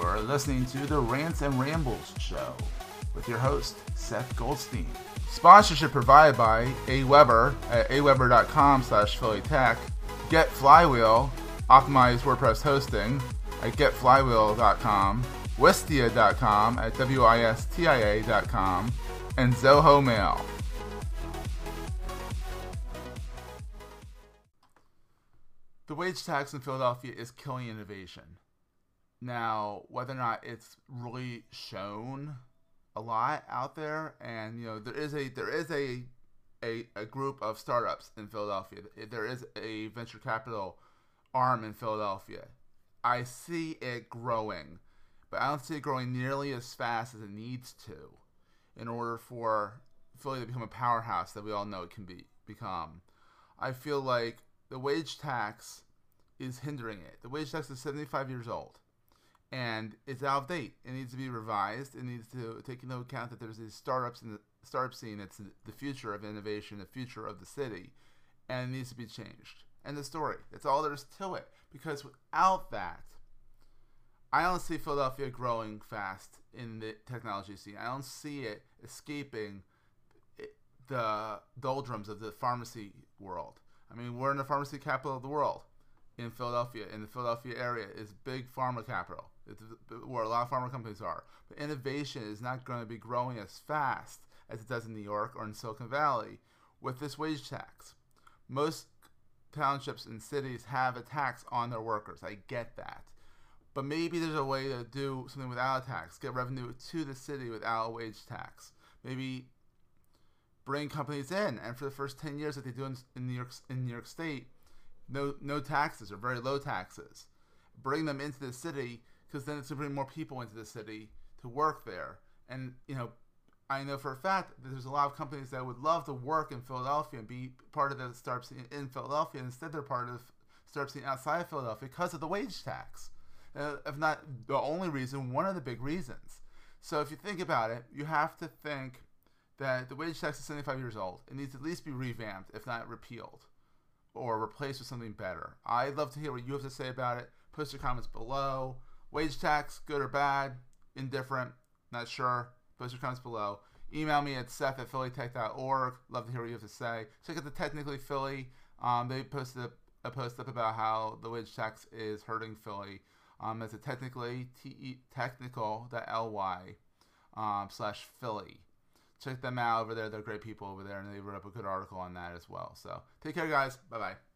are listening to the Rants and Rambles show with your host, Seth Goldstein. Sponsorship provided by AWeber at aweber.com slash phillytech. Get Flywheel, optimized WordPress hosting at getflywheel.com, wistia.com at wistia.com, and Zoho Mail. The wage tax in Philadelphia is killing innovation. Now, whether or not it's really shown a lot out there, and you know, there is a there is a a, a group of startups in Philadelphia. There is a venture capital arm in Philadelphia. I see it growing, but I don't see it growing nearly as fast as it needs to in order for Philly to become a powerhouse that we all know it can be become. I feel like the wage tax is hindering it. The wage tax is 75 years old and it's out of date. It needs to be revised. It needs to take into account that there's these startups in the startup scene. It's the future of innovation, the future of the city, and it needs to be changed. And the story. That's all there is to it. Because without that, I don't see Philadelphia growing fast in the technology scene. I don't see it escaping the doldrums of the pharmacy world. I mean, we're in the pharmacy capital of the world in Philadelphia, in the Philadelphia area, is big pharma capital. It's where a lot of pharma companies are. But innovation is not going to be growing as fast as it does in New York or in Silicon Valley with this wage tax. Most townships and cities have a tax on their workers. I get that. But maybe there's a way to do something without a tax, get revenue to the city without a wage tax. Maybe bring companies in, and for the first 10 years that they do in, in New York in New York State, no no taxes or very low taxes. Bring them into the city because then it's going to bring more people into the city to work there. And you know, I know for a fact that there's a lot of companies that would love to work in Philadelphia and be part of the startup scene in Philadelphia. Instead, they're part of startup scene outside of Philadelphia because of the wage tax. Uh, if not the only reason, one of the big reasons. So if you think about it, you have to think that the wage tax is 75 years old. It needs to at least be revamped, if not repealed or replaced with something better. I'd love to hear what you have to say about it. Post your comments below. Wage tax, good or bad, indifferent, not sure. Post your comments below. Email me at seth at phillytech.org. Love to hear what you have to say. Check out the Technically Philly. Um, they posted a, a, post up about how the wage tax is hurting Philly. Um, it's a technically T-E, technical.ly um, slash Philly check them out over there. They're great people over there, and they wrote up a good article on that as well. So take care, guys. Bye bye.